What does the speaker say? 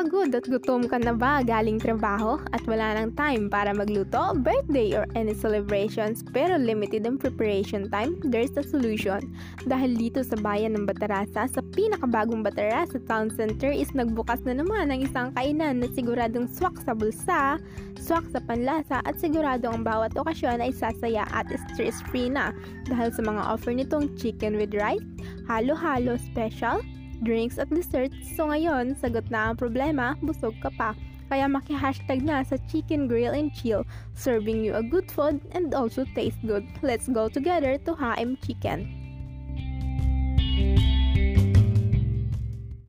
Pagod at gutom ka na ba galing trabaho at wala nang time para magluto, birthday or any celebrations pero limited ang preparation time? There's a solution. Dahil dito sa bayan ng Batarasa, sa pinakabagong Batarasa Town Center is nagbukas na naman ang isang kainan na siguradong swak sa bulsa, swak sa panlasa at sigurado ang bawat okasyon ay sasaya at stress-free na dahil sa mga offer nitong chicken with rice, halo-halo special, drinks at desserts. So ngayon, sagot na ang problema, busog ka pa. Kaya maki-hashtag na sa Chicken Grill and Chill, serving you a good food and also taste good. Let's go together to HM Chicken.